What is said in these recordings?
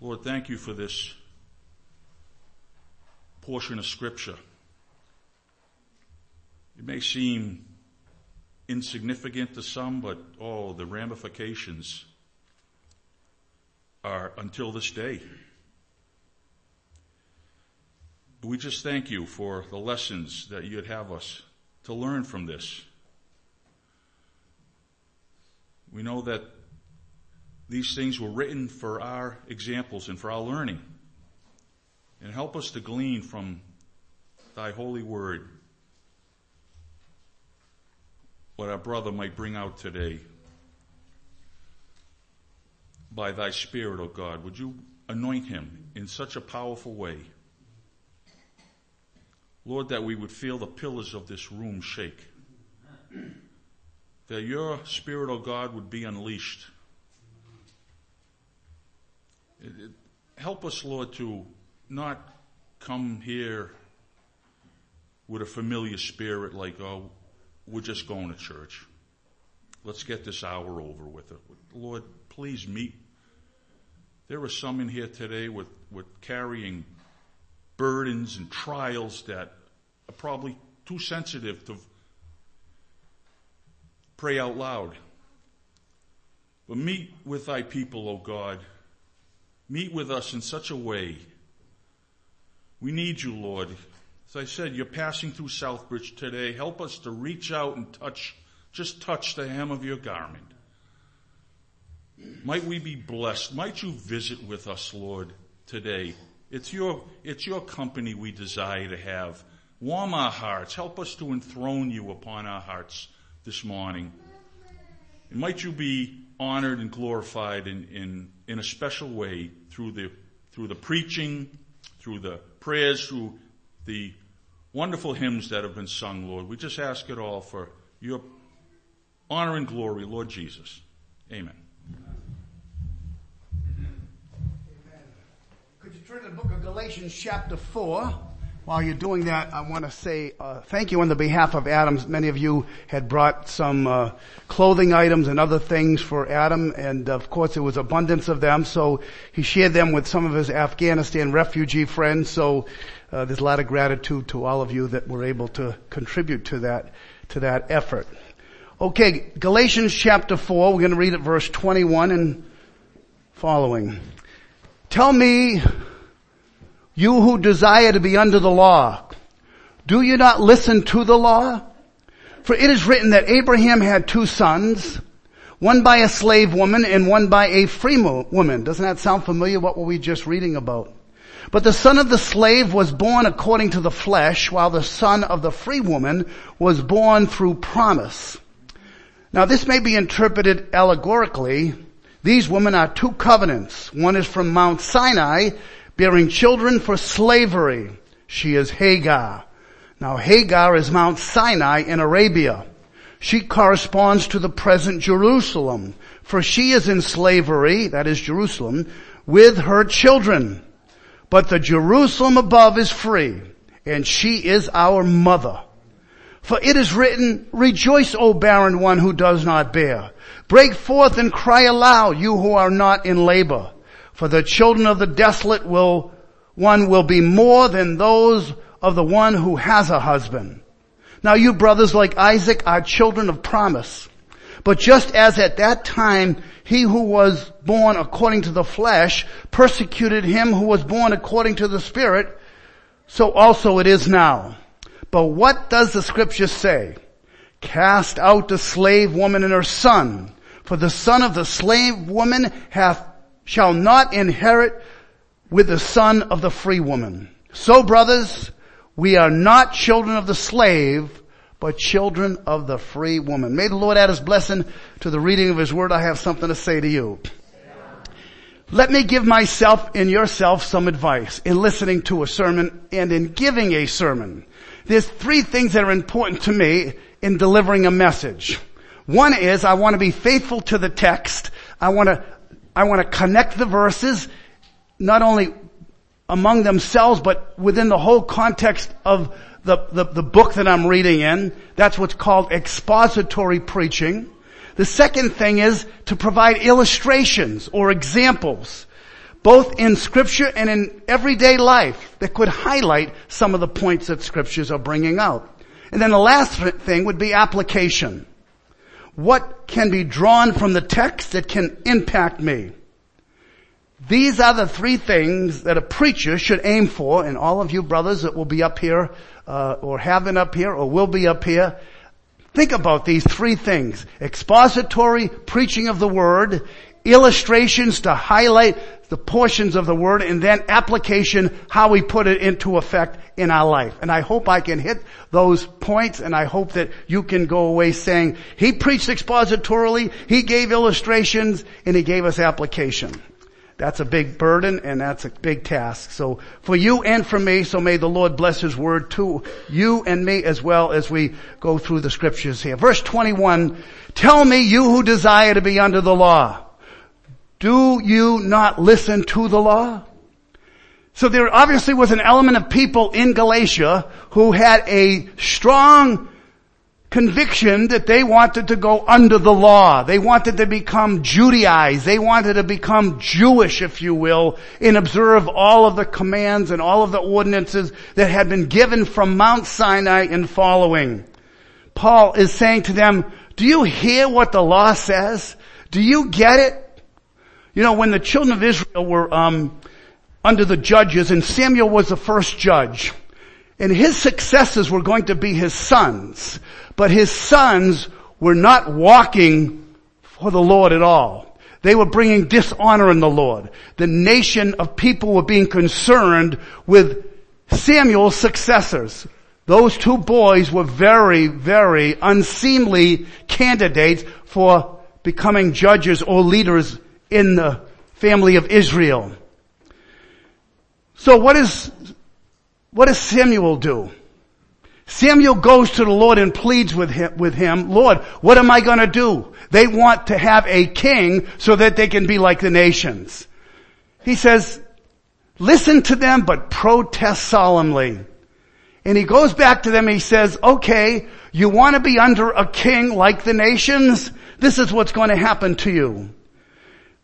Lord, thank you for this portion of scripture. It may seem insignificant to some, but oh, the ramifications are until this day. We just thank you for the lessons that you'd have us to learn from this. We know that these things were written for our examples and for our learning. And help us to glean from thy holy word what our brother might bring out today. By thy Spirit, O oh God, would you anoint him in such a powerful way? Lord, that we would feel the pillars of this room shake. That your Spirit, O oh God, would be unleashed. Help us, Lord, to not come here with a familiar spirit like, oh, we're just going to church. Let's get this hour over with. It. Lord, please meet. There are some in here today with, with carrying burdens and trials that are probably too sensitive to pray out loud. But meet with thy people, O God. Meet with us in such a way. We need you, Lord. As I said, you're passing through Southbridge today. Help us to reach out and touch, just touch the hem of your garment. Might we be blessed. Might you visit with us, Lord, today. It's your, it's your company we desire to have. Warm our hearts. Help us to enthrone you upon our hearts this morning. And might you be honored and glorified in, in, in a special way through the, through the preaching, through the prayers, through the wonderful hymns that have been sung, Lord. We just ask it all for your honor and glory, Lord Jesus. Amen. Could you turn to the book of Galatians chapter 4? While you're doing that, I want to say uh, thank you on the behalf of Adams. Many of you had brought some uh, clothing items and other things for Adam, and of course there was abundance of them. So he shared them with some of his Afghanistan refugee friends. So uh, there's a lot of gratitude to all of you that were able to contribute to that to that effort. Okay, Galatians chapter four. We're going to read at verse 21 and following. Tell me you who desire to be under the law, do you not listen to the law? For it is written that Abraham had two sons, one by a slave woman and one by a free woman. Doesn't that sound familiar? What were we just reading about? But the son of the slave was born according to the flesh, while the son of the free woman was born through promise. Now this may be interpreted allegorically. These women are two covenants. One is from Mount Sinai bearing children for slavery. She is Hagar. Now Hagar is Mount Sinai in Arabia. She corresponds to the present Jerusalem, for she is in slavery, that is Jerusalem, with her children. But the Jerusalem above is free, and she is our mother. For it is written, rejoice, O barren one who does not bear. Break forth and cry aloud, you who are not in labor. For the children of the desolate will, one will be more than those of the one who has a husband. Now you brothers like Isaac are children of promise. But just as at that time he who was born according to the flesh persecuted him who was born according to the spirit, so also it is now. But what does the scripture say? Cast out the slave woman and her son, for the son of the slave woman hath shall not inherit with the son of the free woman. So brothers, we are not children of the slave, but children of the free woman. May the Lord add his blessing to the reading of his word. I have something to say to you. Let me give myself and yourself some advice in listening to a sermon and in giving a sermon. There's three things that are important to me in delivering a message. One is I want to be faithful to the text. I want to I want to connect the verses, not only among themselves, but within the whole context of the, the, the, book that I'm reading in. That's what's called expository preaching. The second thing is to provide illustrations or examples. both in scripture and in everyday life that could highlight some of the points that scriptures are bringing out. And then the last thing would be application. What can be drawn from the text that can impact me? These are the three things that a preacher should aim for, and all of you brothers that will be up here, uh, or have been up here, or will be up here, think about these three things. Expository preaching of the word, illustrations to highlight the portions of the word and then application, how we put it into effect in our life. And I hope I can hit those points and I hope that you can go away saying, he preached expositorily, he gave illustrations, and he gave us application. That's a big burden and that's a big task. So for you and for me, so may the Lord bless His word to you and me as well as we go through the scriptures here. Verse 21, tell me you who desire to be under the law. Do you not listen to the law? So there obviously was an element of people in Galatia who had a strong conviction that they wanted to go under the law. They wanted to become Judaized. They wanted to become Jewish, if you will, and observe all of the commands and all of the ordinances that had been given from Mount Sinai and following. Paul is saying to them, do you hear what the law says? Do you get it? You know, when the children of Israel were um, under the judges, and Samuel was the first judge, and his successors were going to be his sons, but his sons were not walking for the Lord at all. They were bringing dishonor in the Lord. The nation of people were being concerned with Samuel's successors. Those two boys were very, very unseemly candidates for becoming judges or leaders in the family of Israel. So what is, what does Samuel do? Samuel goes to the Lord and pleads with him, with him, Lord, what am I gonna do? They want to have a king so that they can be like the nations. He says, listen to them, but protest solemnly. And he goes back to them he says, okay, you want to be under a king like the nations? This is what's going to happen to you.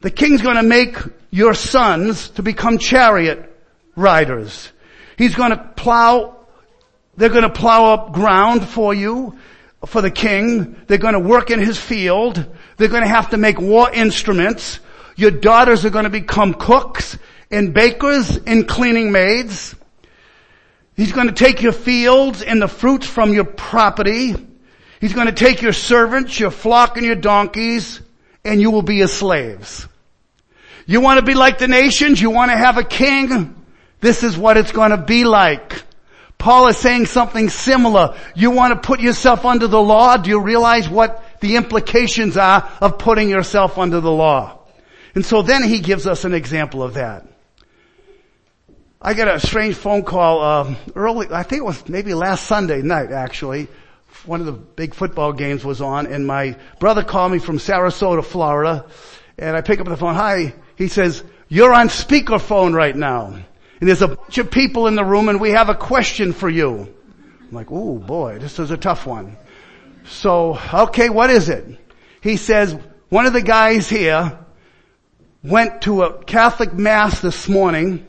The king's going to make your sons to become chariot riders. He's going to plow, they're going to plow up ground for you, for the king. They're going to work in his field. They're going to have to make war instruments. Your daughters are going to become cooks and bakers and cleaning maids. He's going to take your fields and the fruits from your property. He's going to take your servants, your flock and your donkeys, and you will be his slaves. You want to be like the nations? You want to have a king? This is what it's going to be like. Paul is saying something similar. You want to put yourself under the law? Do you realize what the implications are of putting yourself under the law? And so then he gives us an example of that. I got a strange phone call uh, early. I think it was maybe last Sunday night, actually. One of the big football games was on, and my brother called me from Sarasota, Florida, and I pick up the phone. Hi, he says, you're on speakerphone right now. And there's a bunch of people in the room and we have a question for you. I'm like, oh boy, this is a tough one. So, okay, what is it? He says, one of the guys here went to a Catholic mass this morning.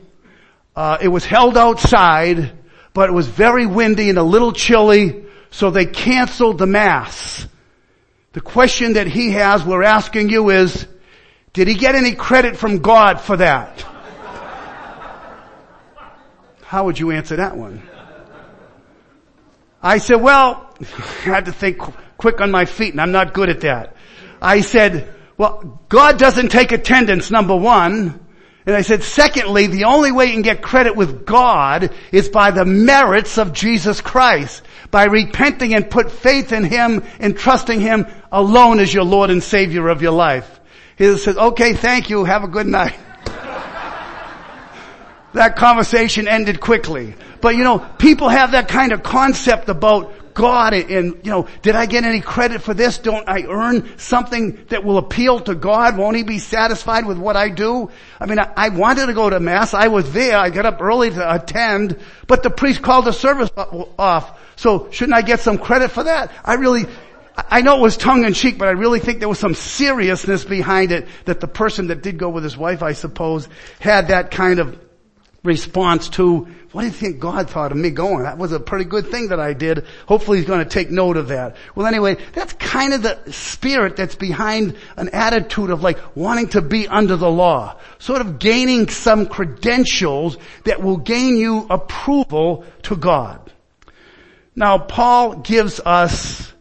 Uh, it was held outside, but it was very windy and a little chilly, so they canceled the mass. The question that he has, we're asking you is, did he get any credit from God for that? How would you answer that one? I said, well, I had to think quick on my feet and I'm not good at that. I said, well, God doesn't take attendance, number one. And I said, secondly, the only way you can get credit with God is by the merits of Jesus Christ. By repenting and put faith in Him and trusting Him alone as your Lord and Savior of your life. He says, okay, thank you, have a good night. that conversation ended quickly. But you know, people have that kind of concept about God and, you know, did I get any credit for this? Don't I earn something that will appeal to God? Won't He be satisfied with what I do? I mean, I, I wanted to go to Mass. I was there. I got up early to attend, but the priest called the service off. So shouldn't I get some credit for that? I really, I know it was tongue in cheek, but I really think there was some seriousness behind it that the person that did go with his wife, I suppose, had that kind of response to, what do you think God thought of me going? That was a pretty good thing that I did. Hopefully he's going to take note of that. Well anyway, that's kind of the spirit that's behind an attitude of like wanting to be under the law. Sort of gaining some credentials that will gain you approval to God. Now Paul gives us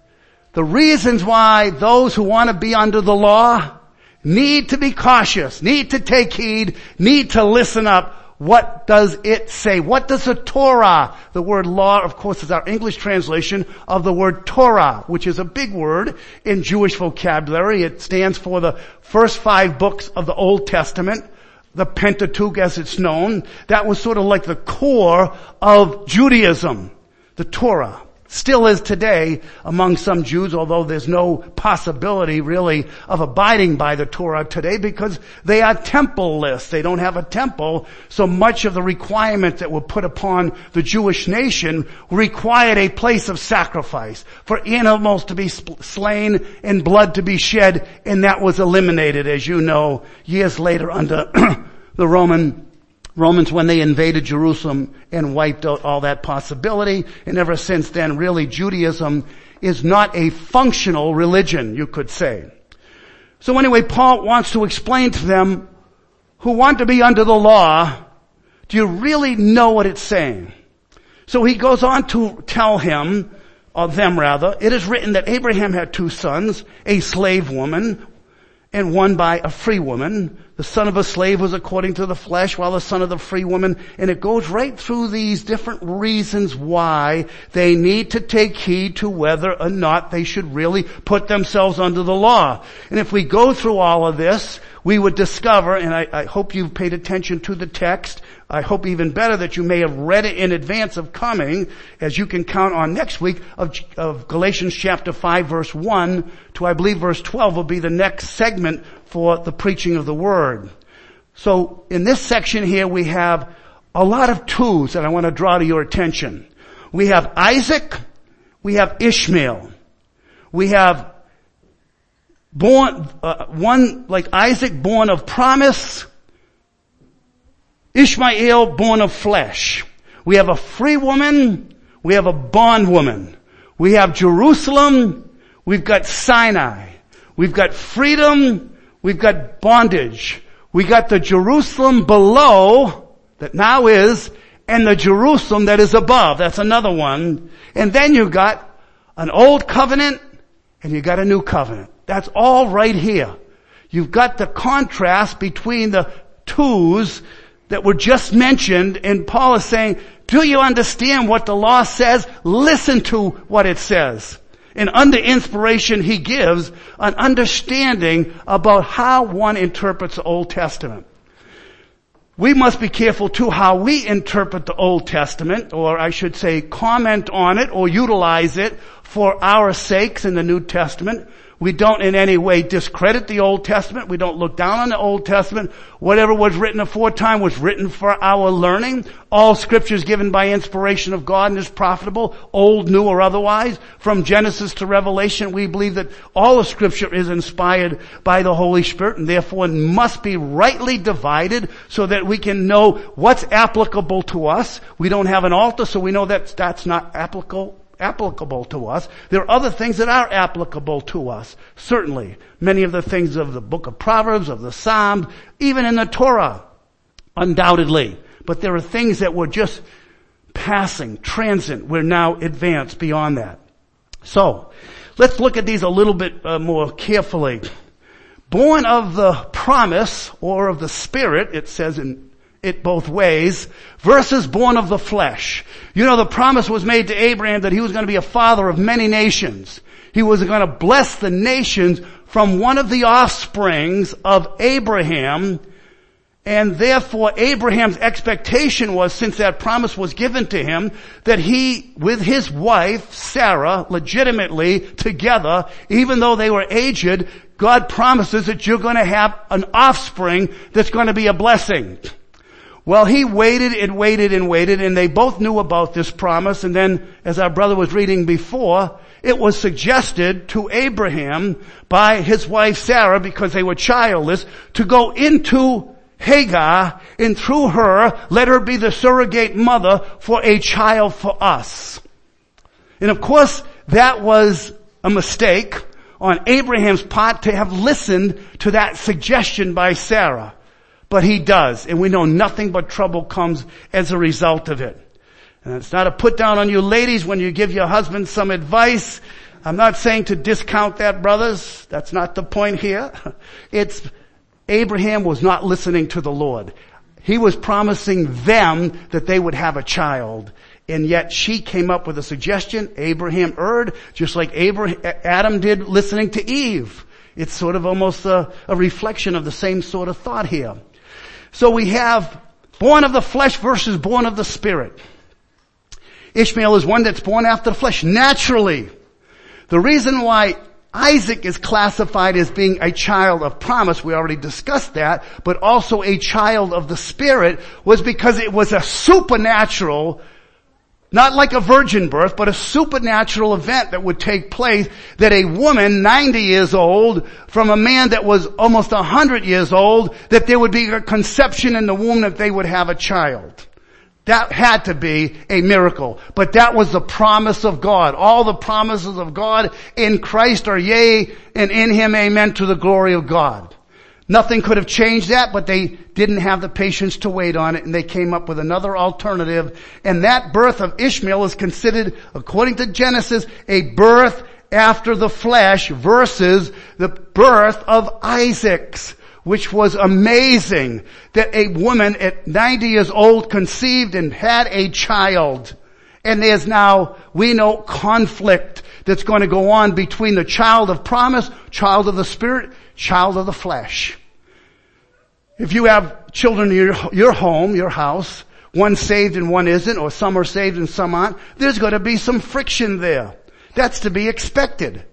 the reasons why those who want to be under the law need to be cautious, need to take heed, need to listen up. What does it say? What does the Torah, the word law of course is our English translation of the word Torah, which is a big word in Jewish vocabulary. It stands for the first five books of the Old Testament the Pentateuch as it's known. That was sort of like the core of Judaism, the Torah still is today among some Jews, although there's no possibility really of abiding by the Torah today because they are templeless. They don't have a temple, so much of the requirements that were put upon the Jewish nation required a place of sacrifice for animals to be slain and blood to be shed, and that was eliminated, as you know, years later under the Roman Romans when they invaded Jerusalem and wiped out all that possibility. And ever since then, really Judaism is not a functional religion, you could say. So anyway, Paul wants to explain to them who want to be under the law, do you really know what it's saying? So he goes on to tell him, or them rather, it is written that Abraham had two sons, a slave woman and one by a free woman. The son of a slave was according to the flesh, while the son of the free woman, and it goes right through these different reasons why they need to take heed to whether or not they should really put themselves under the law. And if we go through all of this, we would discover, and I, I hope you've paid attention to the text, I hope even better that you may have read it in advance of coming, as you can count on next week of, of, Galatians chapter 5 verse 1 to I believe verse 12 will be the next segment for the preaching of the word. So in this section here we have a lot of twos that I want to draw to your attention. We have Isaac, we have Ishmael, we have born, uh, one like Isaac born of promise, Ishmael born of flesh. We have a free woman, we have a bondwoman. We have Jerusalem, we've got Sinai. We've got freedom, we've got bondage. We got the Jerusalem below, that now is, and the Jerusalem that is above. That's another one. And then you've got an old covenant, and you got a new covenant. That's all right here. You've got the contrast between the twos that were just mentioned and Paul is saying, do you understand what the law says? Listen to what it says. And under inspiration, he gives an understanding about how one interprets the Old Testament. We must be careful too how we interpret the Old Testament, or I should say comment on it or utilize it for our sakes in the New Testament. We don't in any way discredit the Old Testament. We don't look down on the Old Testament. Whatever was written aforetime was written for our learning. All scripture is given by inspiration of God and is profitable, old, new, or otherwise. From Genesis to Revelation, we believe that all of scripture is inspired by the Holy Spirit and therefore it must be rightly divided so that we can know what's applicable to us. We don't have an altar, so we know that that's not applicable applicable to us. There are other things that are applicable to us. Certainly. Many of the things of the book of Proverbs, of the Psalms, even in the Torah. Undoubtedly. But there are things that were just passing, transient. We're now advanced beyond that. So, let's look at these a little bit uh, more carefully. Born of the promise or of the spirit, it says in it both ways, versus born of the flesh. You know, the promise was made to Abraham that he was going to be a father of many nations. He was going to bless the nations from one of the offsprings of Abraham. And therefore Abraham's expectation was, since that promise was given to him, that he, with his wife, Sarah, legitimately together, even though they were aged, God promises that you're going to have an offspring that's going to be a blessing. Well, he waited and waited and waited and they both knew about this promise and then, as our brother was reading before, it was suggested to Abraham by his wife Sarah because they were childless to go into Hagar and through her let her be the surrogate mother for a child for us. And of course that was a mistake on Abraham's part to have listened to that suggestion by Sarah. But he does, and we know nothing but trouble comes as a result of it. And it's not a put down on you ladies when you give your husband some advice. I'm not saying to discount that brothers. That's not the point here. It's Abraham was not listening to the Lord. He was promising them that they would have a child. And yet she came up with a suggestion. Abraham erred, just like Abraham, Adam did listening to Eve. It's sort of almost a, a reflection of the same sort of thought here. So we have born of the flesh versus born of the spirit. Ishmael is one that's born after the flesh naturally. The reason why Isaac is classified as being a child of promise, we already discussed that, but also a child of the spirit was because it was a supernatural not like a virgin birth, but a supernatural event that would take place that a woman 90 years old from a man that was almost 100 years old, that there would be a conception in the womb that they would have a child. That had to be a miracle. But that was the promise of God. All the promises of God in Christ are yea and in Him amen to the glory of God. Nothing could have changed that, but they didn't have the patience to wait on it and they came up with another alternative. And that birth of Ishmael is considered, according to Genesis, a birth after the flesh versus the birth of Isaac's, which was amazing that a woman at 90 years old conceived and had a child. And there's now, we know, conflict that's going to go on between the child of promise, child of the spirit, child of the flesh. If you have children in your, your home, your house, one saved and one isn't, or some are saved and some aren't, there's going to be some friction there. That's to be expected.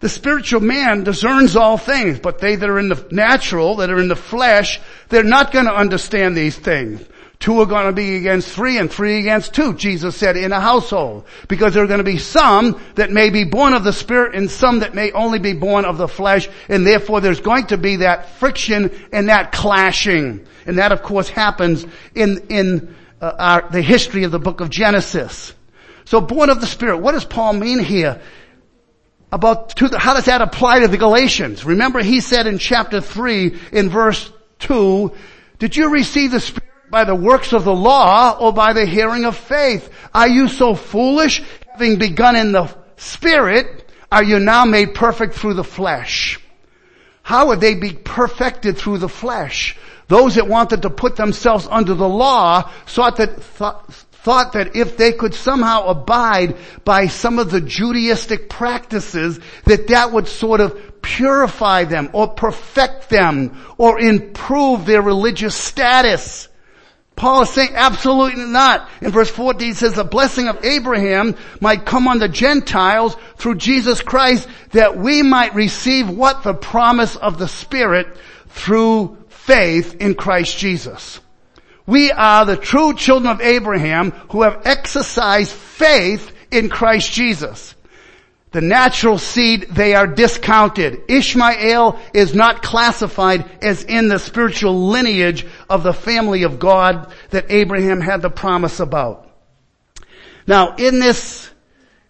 The spiritual man discerns all things, but they that are in the natural, that are in the flesh, they're not going to understand these things. Two are going to be against three and three against two, Jesus said, in a household. Because there are going to be some that may be born of the Spirit and some that may only be born of the flesh. And therefore there's going to be that friction and that clashing. And that of course happens in, in uh, our, the history of the book of Genesis. So born of the Spirit, what does Paul mean here? About the, how does that apply to the Galatians? Remember he said in chapter 3 in verse 2, did you receive the Spirit by the works of the law or by the hearing of faith? Are you so foolish? Having begun in the spirit, are you now made perfect through the flesh? How would they be perfected through the flesh? Those that wanted to put themselves under the law thought that, thought that if they could somehow abide by some of the Judaistic practices, that that would sort of purify them or perfect them or improve their religious status. Paul is saying absolutely not. In verse 14 he says the blessing of Abraham might come on the Gentiles through Jesus Christ that we might receive what? The promise of the Spirit through faith in Christ Jesus. We are the true children of Abraham who have exercised faith in Christ Jesus the natural seed, they are discounted. Ishmael is not classified as in the spiritual lineage of the family of God that Abraham had the promise about. Now, in this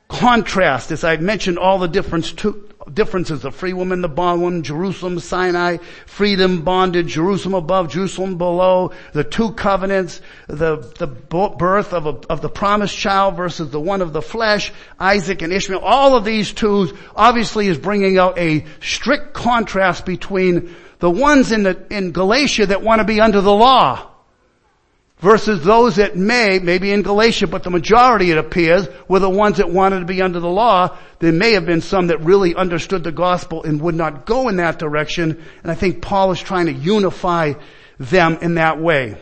contrast, as I've mentioned all the difference to, differences, the free woman, the bondwoman, Jerusalem, Sinai, freedom, bondage, Jerusalem above, Jerusalem below, the two covenants, the, the birth of, a, of the promised child versus the one of the flesh, Isaac and Ishmael, all of these twos obviously is bringing out a strict contrast between the ones in the, in Galatia that want to be under the law versus those that may, maybe in Galatia, but the majority it appears were the ones that wanted to be under the law. There may have been some that really understood the gospel and would not go in that direction. And I think Paul is trying to unify them in that way.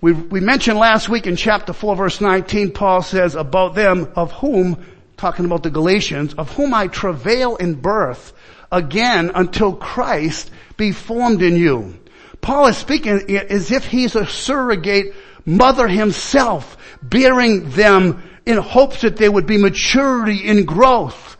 We, we mentioned last week in chapter 4 verse 19, Paul says about them of whom, talking about the Galatians, of whom I travail in birth again until Christ be formed in you. Paul is speaking as if he's a surrogate mother himself, bearing them in hopes that there would be maturity in growth.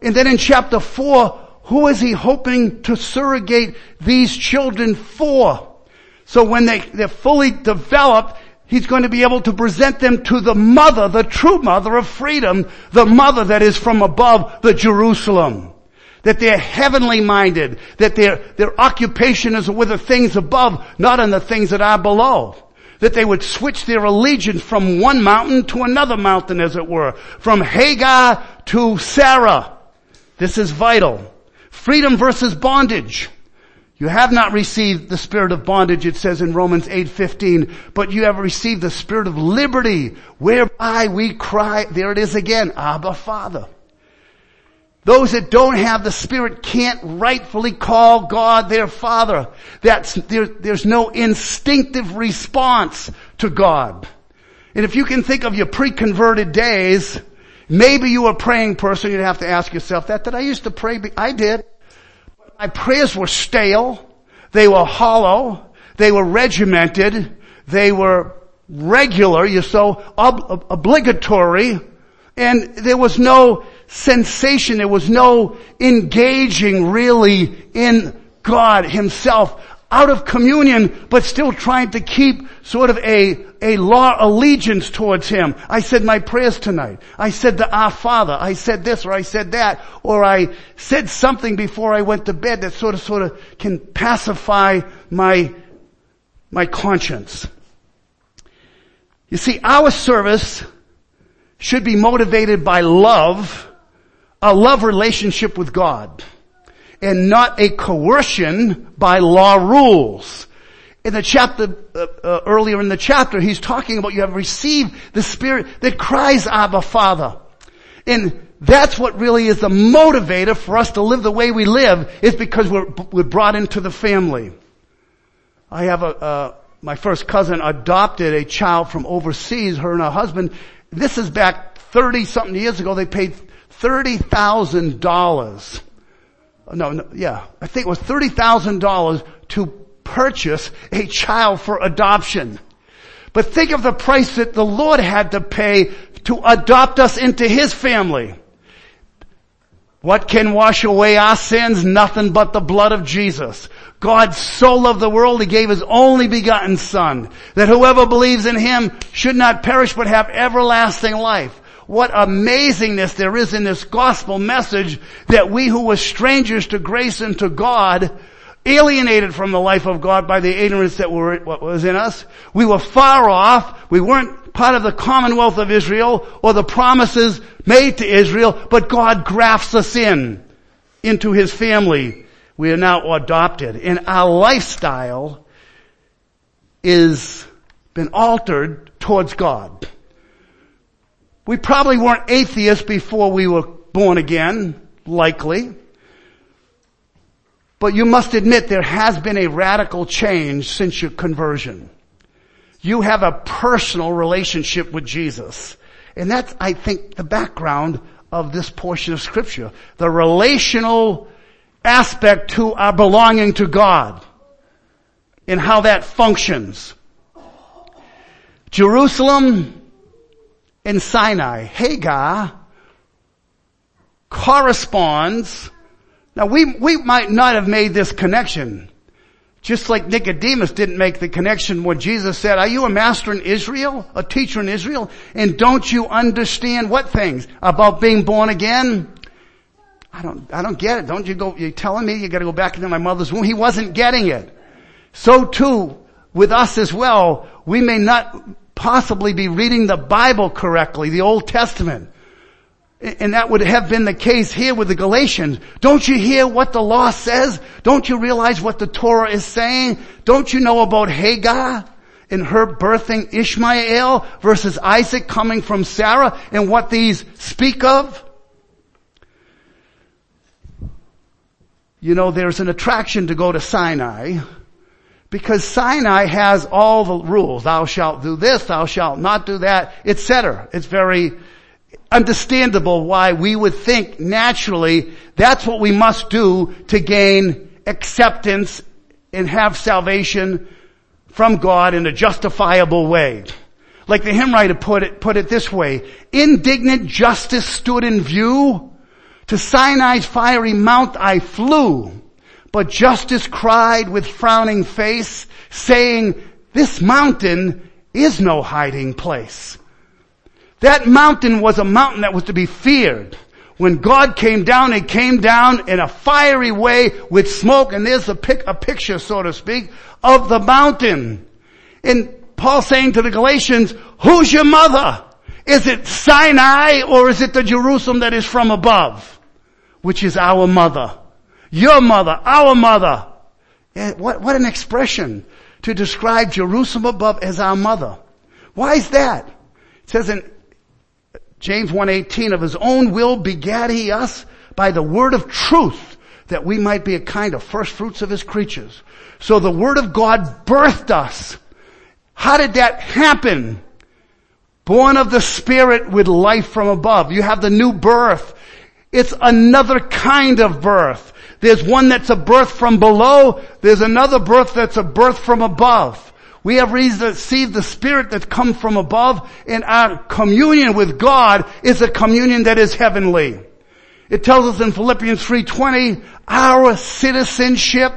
And then in chapter four, who is he hoping to surrogate these children for? So when they, they're fully developed, he's going to be able to present them to the mother, the true mother of freedom, the mother that is from above the Jerusalem. That they're heavenly minded, that their, their occupation is with the things above, not on the things that are below that they would switch their allegiance from one mountain to another mountain as it were, from Hagar to Sarah. This is vital. Freedom versus bondage. You have not received the spirit of bondage, it says in Romans 8:15, but you have received the spirit of liberty, whereby we cry, there it is again, Abba Father. Those that don't have the Spirit can't rightfully call God their Father. That's, there, there's no instinctive response to God. And if you can think of your pre-converted days, maybe you were a praying person, you'd have to ask yourself that. Did I used to pray? I did. My prayers were stale. They were hollow. They were regimented. They were regular, you so ob- obligatory. And there was no sensation. There was no engaging really in God himself out of communion, but still trying to keep sort of a, a law allegiance towards him. I said my prayers tonight. I said the Our Father. I said this or I said that or I said something before I went to bed that sort of, sort of can pacify my, my conscience. You see, our service should be motivated by love a love relationship with God and not a coercion by law rules. In the chapter, uh, uh, earlier in the chapter, he's talking about you have received the spirit that cries Abba Father. And that's what really is the motivator for us to live the way we live is because we're, we're brought into the family. I have a, uh, my first cousin adopted a child from overseas, her and her husband. This is back 30 something years ago. They paid $30,000. No, no, yeah, I think it was $30,000 to purchase a child for adoption. But think of the price that the Lord had to pay to adopt us into His family. What can wash away our sins? Nothing but the blood of Jesus. God so loved the world, He gave His only begotten Son, that whoever believes in Him should not perish but have everlasting life what amazingness there is in this gospel message that we who were strangers to grace and to God, alienated from the life of God by the ignorance that were, what was in us. We were far off. We weren't part of the commonwealth of Israel or the promises made to Israel, but God grafts us in into His family. We are now adopted and our lifestyle is been altered towards God. We probably weren't atheists before we were born again, likely. But you must admit there has been a radical change since your conversion. You have a personal relationship with Jesus. And that's, I think, the background of this portion of scripture. The relational aspect to our belonging to God and how that functions. Jerusalem in Sinai. Hagar corresponds. Now we, we might not have made this connection. Just like Nicodemus didn't make the connection when Jesus said, are you a master in Israel? A teacher in Israel? And don't you understand what things? About being born again? I don't, I don't get it. Don't you go, you're telling me you gotta go back into my mother's womb? He wasn't getting it. So too, with us as well, we may not possibly be reading the Bible correctly, the Old Testament. And that would have been the case here with the Galatians. Don't you hear what the law says? Don't you realize what the Torah is saying? Don't you know about Hagar and her birthing Ishmael versus Isaac coming from Sarah and what these speak of? You know, there's an attraction to go to Sinai because Sinai has all the rules. Thou shalt do this, thou shalt not do that, etc. It's very understandable why we would think naturally that's what we must do to gain acceptance and have salvation from God in a justifiable way. Like the hymn writer put it, put it this way, indignant justice stood in view To Sinai's fiery mount I flew, but justice cried with frowning face, saying, this mountain is no hiding place. That mountain was a mountain that was to be feared. When God came down, He came down in a fiery way with smoke, and there's a, pic, a picture, so to speak, of the mountain. And Paul saying to the Galatians, who's your mother? Is it Sinai or is it the Jerusalem that is from above? Which is our mother. Your mother, our mother. Eh, what, what an expression to describe Jerusalem above as our mother. Why is that? It says in James 1.18, of his own will begat he us by the word of truth that we might be a kind of first fruits of his creatures. So the word of God birthed us. How did that happen? Born of the Spirit with life from above. You have the new birth. It's another kind of birth. There's one that's a birth from below. There's another birth that's a birth from above. We have received the Spirit that comes from above and our communion with God is a communion that is heavenly. It tells us in Philippians 3.20, our citizenship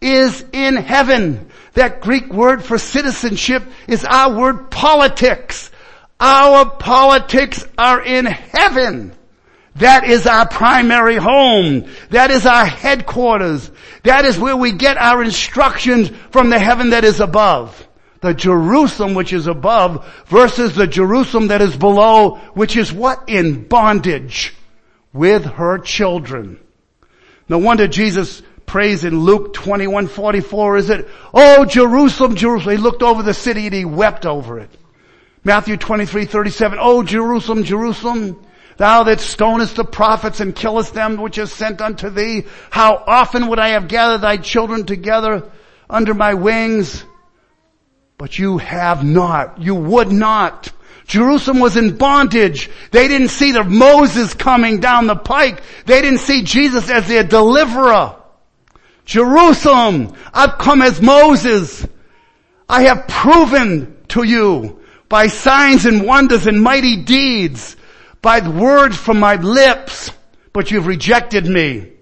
is in heaven. That Greek word for citizenship is our word politics. Our politics are in heaven. That is our primary home. That is our headquarters. That is where we get our instructions from the heaven that is above. The Jerusalem which is above versus the Jerusalem that is below, which is what? In bondage with her children. No wonder Jesus prays in Luke 21, 44 is it, Oh Jerusalem, Jerusalem. He looked over the city and he wept over it. Matthew 23, 37, Oh Jerusalem, Jerusalem, Thou that stonest the prophets and killest them which are sent unto thee, how often would I have gathered thy children together under my wings? But you have not. You would not. Jerusalem was in bondage. They didn't see the Moses coming down the pike. They didn't see Jesus as their deliverer. Jerusalem, I've come as Moses. I have proven to you by signs and wonders and mighty deeds by the words from my lips, but you've rejected me.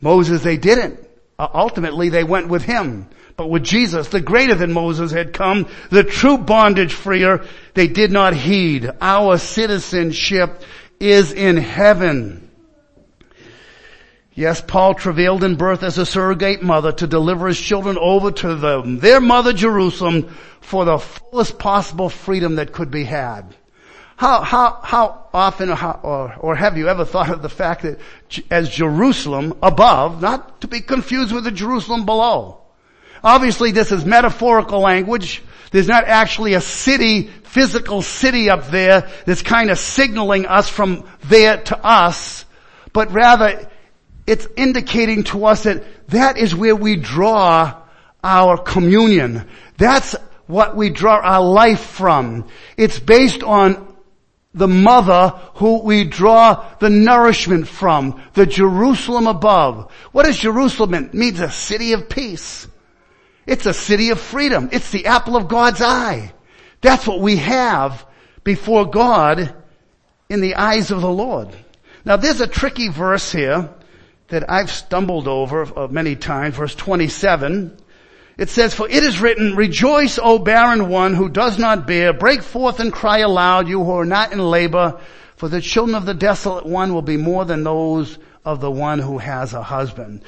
Moses, they didn't. Uh, ultimately, they went with him. But with Jesus, the greater than Moses had come, the true bondage freer, they did not heed. Our citizenship is in heaven. Yes, Paul travailed in birth as a surrogate mother to deliver his children over to them, their mother Jerusalem for the fullest possible freedom that could be had. How, how, how often or, how, or, or, have you ever thought of the fact that as Jerusalem above, not to be confused with the Jerusalem below. Obviously this is metaphorical language. There's not actually a city, physical city up there that's kind of signaling us from there to us, but rather it's indicating to us that that is where we draw our communion. That's what we draw our life from. It's based on the mother who we draw the nourishment from, the Jerusalem above. What does Jerusalem mean? It means a city of peace. It's a city of freedom. It's the apple of God's eye. That's what we have before God in the eyes of the Lord. Now there's a tricky verse here that I've stumbled over uh, many times, verse 27. It says, for it is written, rejoice, O barren one who does not bear, break forth and cry aloud, you who are not in labor, for the children of the desolate one will be more than those of the one who has a husband.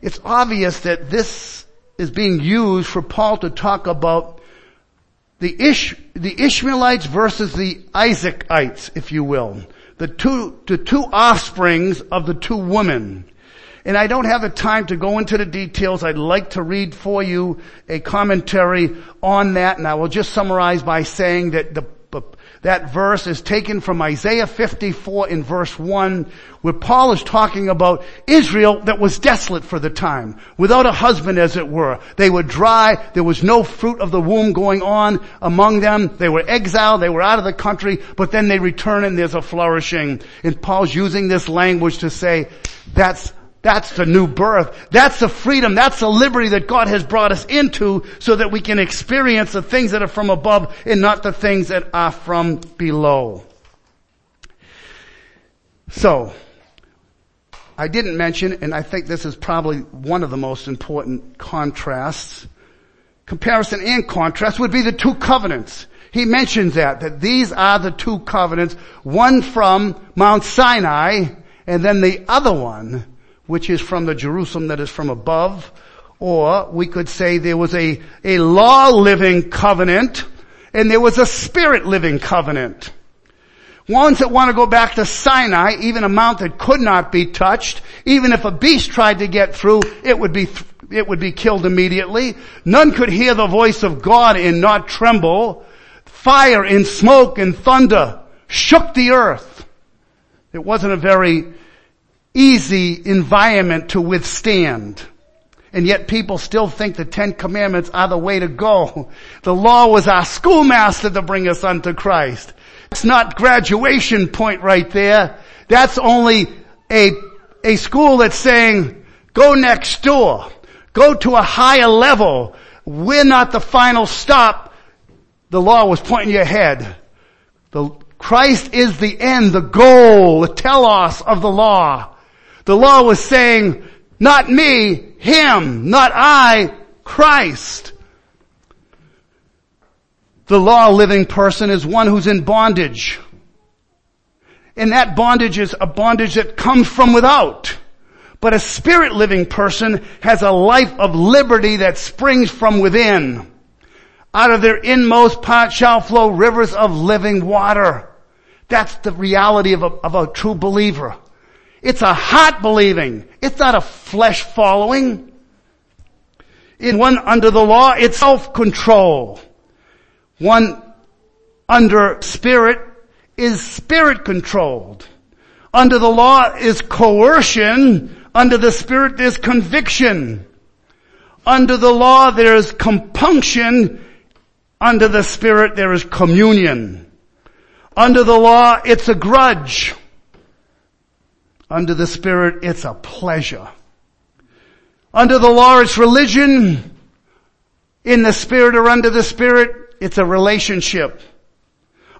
It's obvious that this is being used for Paul to talk about the Ish, the Ishmaelites versus the Isaacites, if you will. The two, the two offsprings of the two women. And I don't have the time to go into the details. I'd like to read for you a commentary on that, and I will just summarize by saying that the that verse is taken from Isaiah 54 in verse 1 where Paul is talking about Israel that was desolate for the time, without a husband as it were. They were dry, there was no fruit of the womb going on among them, they were exiled, they were out of the country, but then they return and there's a flourishing. And Paul's using this language to say, that's that's the new birth. That's the freedom. That's the liberty that God has brought us into so that we can experience the things that are from above and not the things that are from below. So, I didn't mention, and I think this is probably one of the most important contrasts, comparison and contrast would be the two covenants. He mentions that, that these are the two covenants, one from Mount Sinai, and then the other one, which is from the Jerusalem that is from above, or we could say there was a, a law living covenant, and there was a spirit living covenant. Ones that want to go back to Sinai, even a mount that could not be touched, even if a beast tried to get through, it would be, it would be killed immediately. None could hear the voice of God and not tremble. Fire and smoke and thunder shook the earth. It wasn't a very easy environment to withstand. And yet people still think the Ten Commandments are the way to go. The law was our schoolmaster to bring us unto Christ. It's not graduation point right there. That's only a, a school that's saying, go next door. Go to a higher level. We're not the final stop. The law was pointing you ahead. The, Christ is the end, the goal, the telos of the law. The law was saying, not me, him, not I, Christ. The law living person is one who's in bondage. And that bondage is a bondage that comes from without. But a spirit living person has a life of liberty that springs from within. Out of their inmost part shall flow rivers of living water. That's the reality of a, of a true believer. It's a heart believing. It's not a flesh following. In one under the law, it's self-control. One under spirit is spirit controlled. Under the law is coercion. Under the spirit there's conviction. Under the law there's compunction. Under the spirit there is communion. Under the law it's a grudge. Under the spirit it's a pleasure. Under the law it's religion. In the spirit or under the spirit it's a relationship.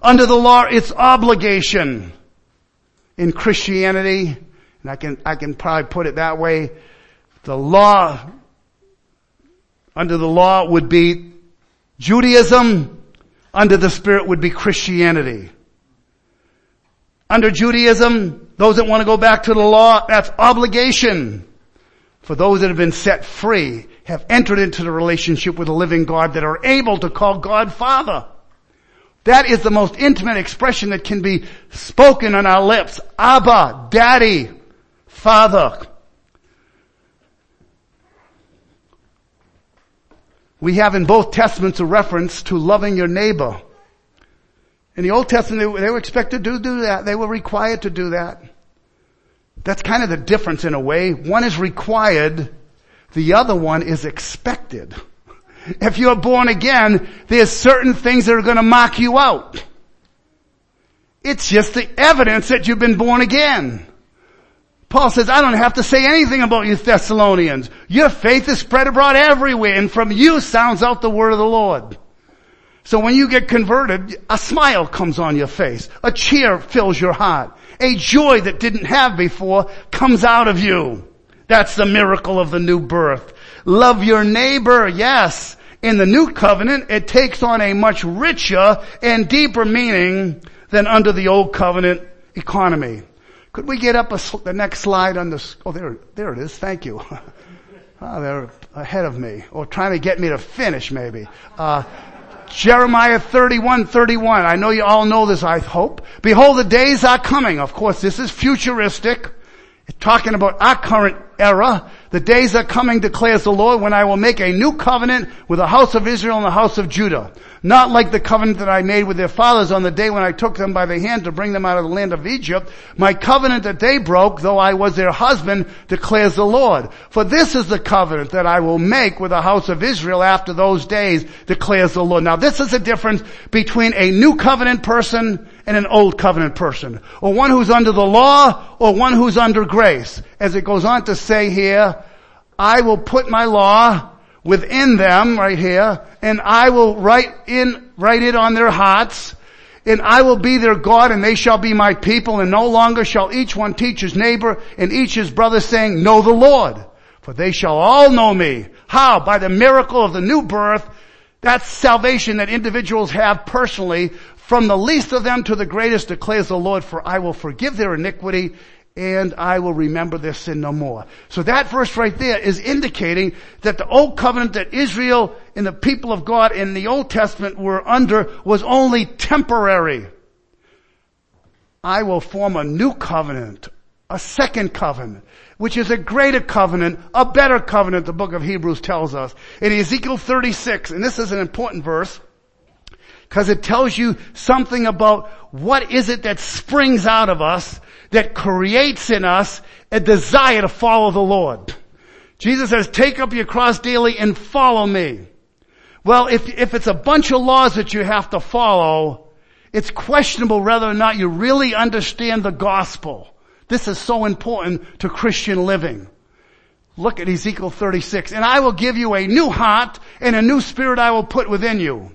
Under the law, it's obligation. In Christianity, and I can, I can probably put it that way, the law, under the law would be Judaism, under the Spirit would be Christianity. Under Judaism, those that want to go back to the law, that's obligation. For those that have been set free, have entered into the relationship with the living God that are able to call God Father. That is the most intimate expression that can be spoken on our lips. Abba, Daddy, Father. We have in both testaments a reference to loving your neighbor. In the Old Testament, they were expected to do that. They were required to do that. That's kind of the difference in a way. One is required, the other one is expected. If you're born again, there's certain things that are going to mark you out. It's just the evidence that you've been born again. Paul says, I don't have to say anything about you Thessalonians. Your faith is spread abroad everywhere and from you sounds out the word of the Lord. So when you get converted, a smile comes on your face. A cheer fills your heart. A joy that didn't have before comes out of you. That's the miracle of the new birth. Love your neighbor, yes. In the new covenant, it takes on a much richer and deeper meaning than under the old covenant economy. Could we get up a, the next slide on this? Oh, there, there it is. Thank you. oh, they're ahead of me, or trying to get me to finish, maybe. Uh, Jeremiah 31, 31. I know you all know this, I hope. Behold, the days are coming. Of course, this is futuristic. Talking about our current era. The days are coming, declares the Lord, when I will make a new covenant with the house of Israel and the house of Judah. Not like the covenant that I made with their fathers on the day when I took them by the hand to bring them out of the land of Egypt. My covenant that they broke, though I was their husband, declares the Lord. For this is the covenant that I will make with the house of Israel after those days, declares the Lord. Now this is the difference between a new covenant person and an old covenant person. Or one who's under the law or one who's under grace. As it goes on to say here, I will put my law within them right here and I will write in, write it on their hearts and I will be their God and they shall be my people and no longer shall each one teach his neighbor and each his brother saying, know the Lord. For they shall all know me. How? By the miracle of the new birth. That's salvation that individuals have personally from the least of them to the greatest declares the Lord, for I will forgive their iniquity and I will remember their sin no more. So that verse right there is indicating that the old covenant that Israel and the people of God in the Old Testament were under was only temporary. I will form a new covenant, a second covenant, which is a greater covenant, a better covenant, the book of Hebrews tells us. In Ezekiel 36, and this is an important verse, because it tells you something about what is it that springs out of us that creates in us a desire to follow the Lord. Jesus says, take up your cross daily and follow me. Well, if, if it's a bunch of laws that you have to follow, it's questionable whether or not you really understand the gospel. This is so important to Christian living. Look at Ezekiel 36. And I will give you a new heart and a new spirit I will put within you.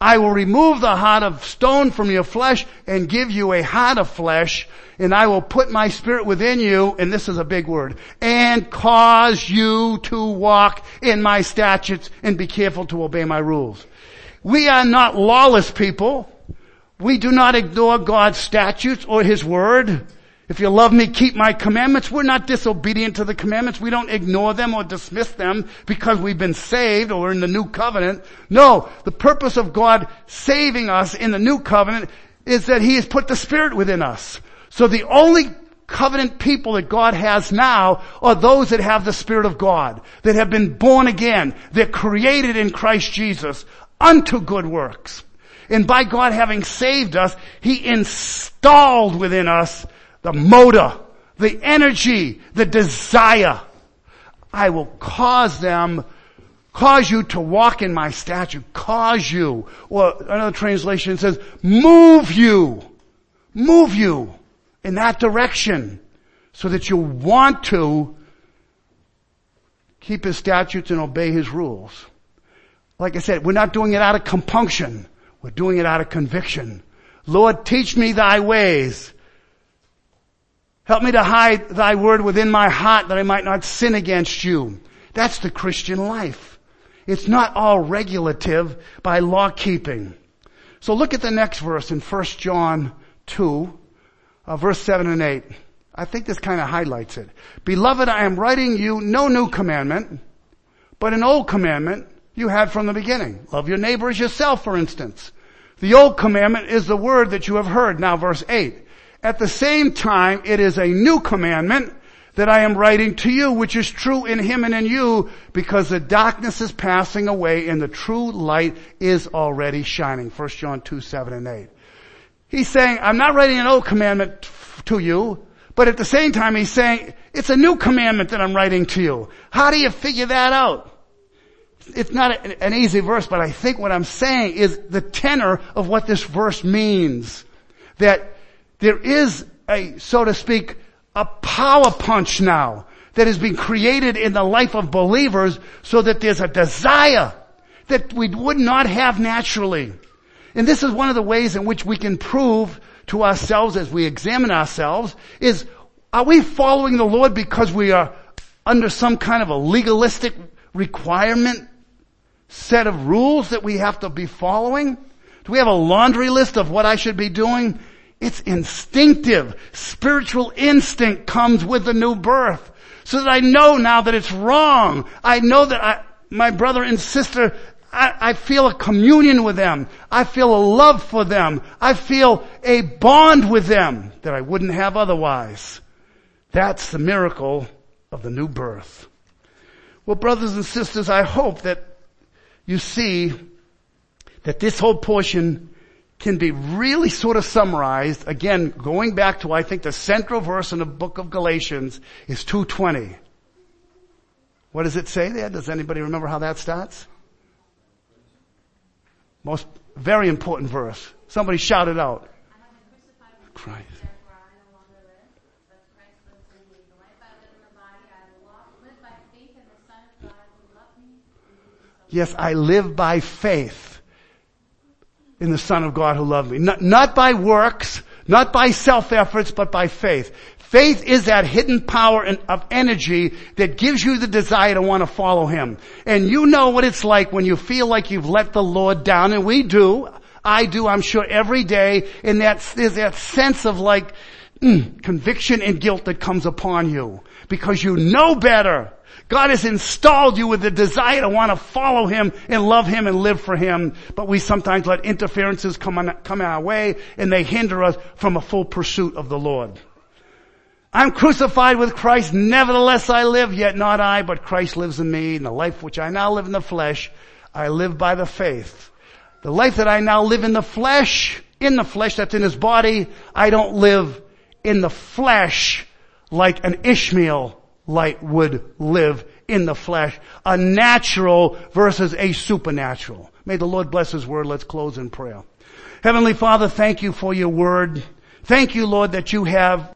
I will remove the heart of stone from your flesh and give you a heart of flesh and I will put my spirit within you, and this is a big word, and cause you to walk in my statutes and be careful to obey my rules. We are not lawless people. We do not ignore God's statutes or His word. If you love me, keep my commandments. We're not disobedient to the commandments. We don't ignore them or dismiss them because we've been saved or in the new covenant. No, the purpose of God saving us in the new covenant is that He has put the Spirit within us. So the only covenant people that God has now are those that have the Spirit of God, that have been born again, they're created in Christ Jesus unto good works. And by God having saved us, He installed within us the motor, the energy, the desire. I will cause them, cause you to walk in my statute, cause you, or another translation says, move you, move you in that direction so that you want to keep his statutes and obey his rules. Like I said, we're not doing it out of compunction. We're doing it out of conviction. Lord, teach me thy ways. Help me to hide thy word within my heart that I might not sin against you. That's the Christian life. It's not all regulative by law keeping. So look at the next verse in 1 John 2, uh, verse 7 and 8. I think this kind of highlights it. Beloved, I am writing you no new commandment, but an old commandment you had from the beginning. Love your neighbor as yourself, for instance. The old commandment is the word that you have heard. Now verse 8. At the same time, it is a new commandment that I am writing to you, which is true in him and in you, because the darkness is passing away and the true light is already shining. 1 John 2, 7 and 8. He's saying, I'm not writing an old commandment to you, but at the same time he's saying, it's a new commandment that I'm writing to you. How do you figure that out? It's not an easy verse, but I think what I'm saying is the tenor of what this verse means. That there is a, so to speak, a power punch now that has been created in the life of believers so that there's a desire that we would not have naturally. And this is one of the ways in which we can prove to ourselves as we examine ourselves is, are we following the Lord because we are under some kind of a legalistic requirement set of rules that we have to be following? Do we have a laundry list of what I should be doing? It's instinctive. Spiritual instinct comes with the new birth. So that I know now that it's wrong. I know that I, my brother and sister I, I, feel a communion with them. I feel a love for them. I feel a bond with them that I wouldn't have otherwise. That's the miracle of the new birth. Well, brothers and sisters, I hope that you see that this whole portion can be really sort of summarized. Again, going back to, I think the central verse in the book of Galatians is 220. What does it say there? Does anybody remember how that starts? Most very important verse. Somebody shout it out. Christ. Yes, I live by faith. In the Son of God who loved me. Not, not by works, not by self-efforts, but by faith. Faith is that hidden power of energy that gives you the desire to want to follow Him. And you know what it's like when you feel like you've let the Lord down, and we do. I do, I'm sure, every day, and that, there's that sense of like, mm, conviction and guilt that comes upon you. Because you know better. God has installed you with the desire to want to follow Him and love Him and live for Him, but we sometimes let interferences come, on, come our way and they hinder us from a full pursuit of the Lord. I'm crucified with Christ, nevertheless I live, yet not I, but Christ lives in me, and the life which I now live in the flesh, I live by the faith. The life that I now live in the flesh, in the flesh that's in his body, I don't live in the flesh like an Ishmael light would live in the flesh. A natural versus a supernatural. May the Lord bless His word. Let's close in prayer. Heavenly Father, thank you for your word. Thank you, Lord, that you have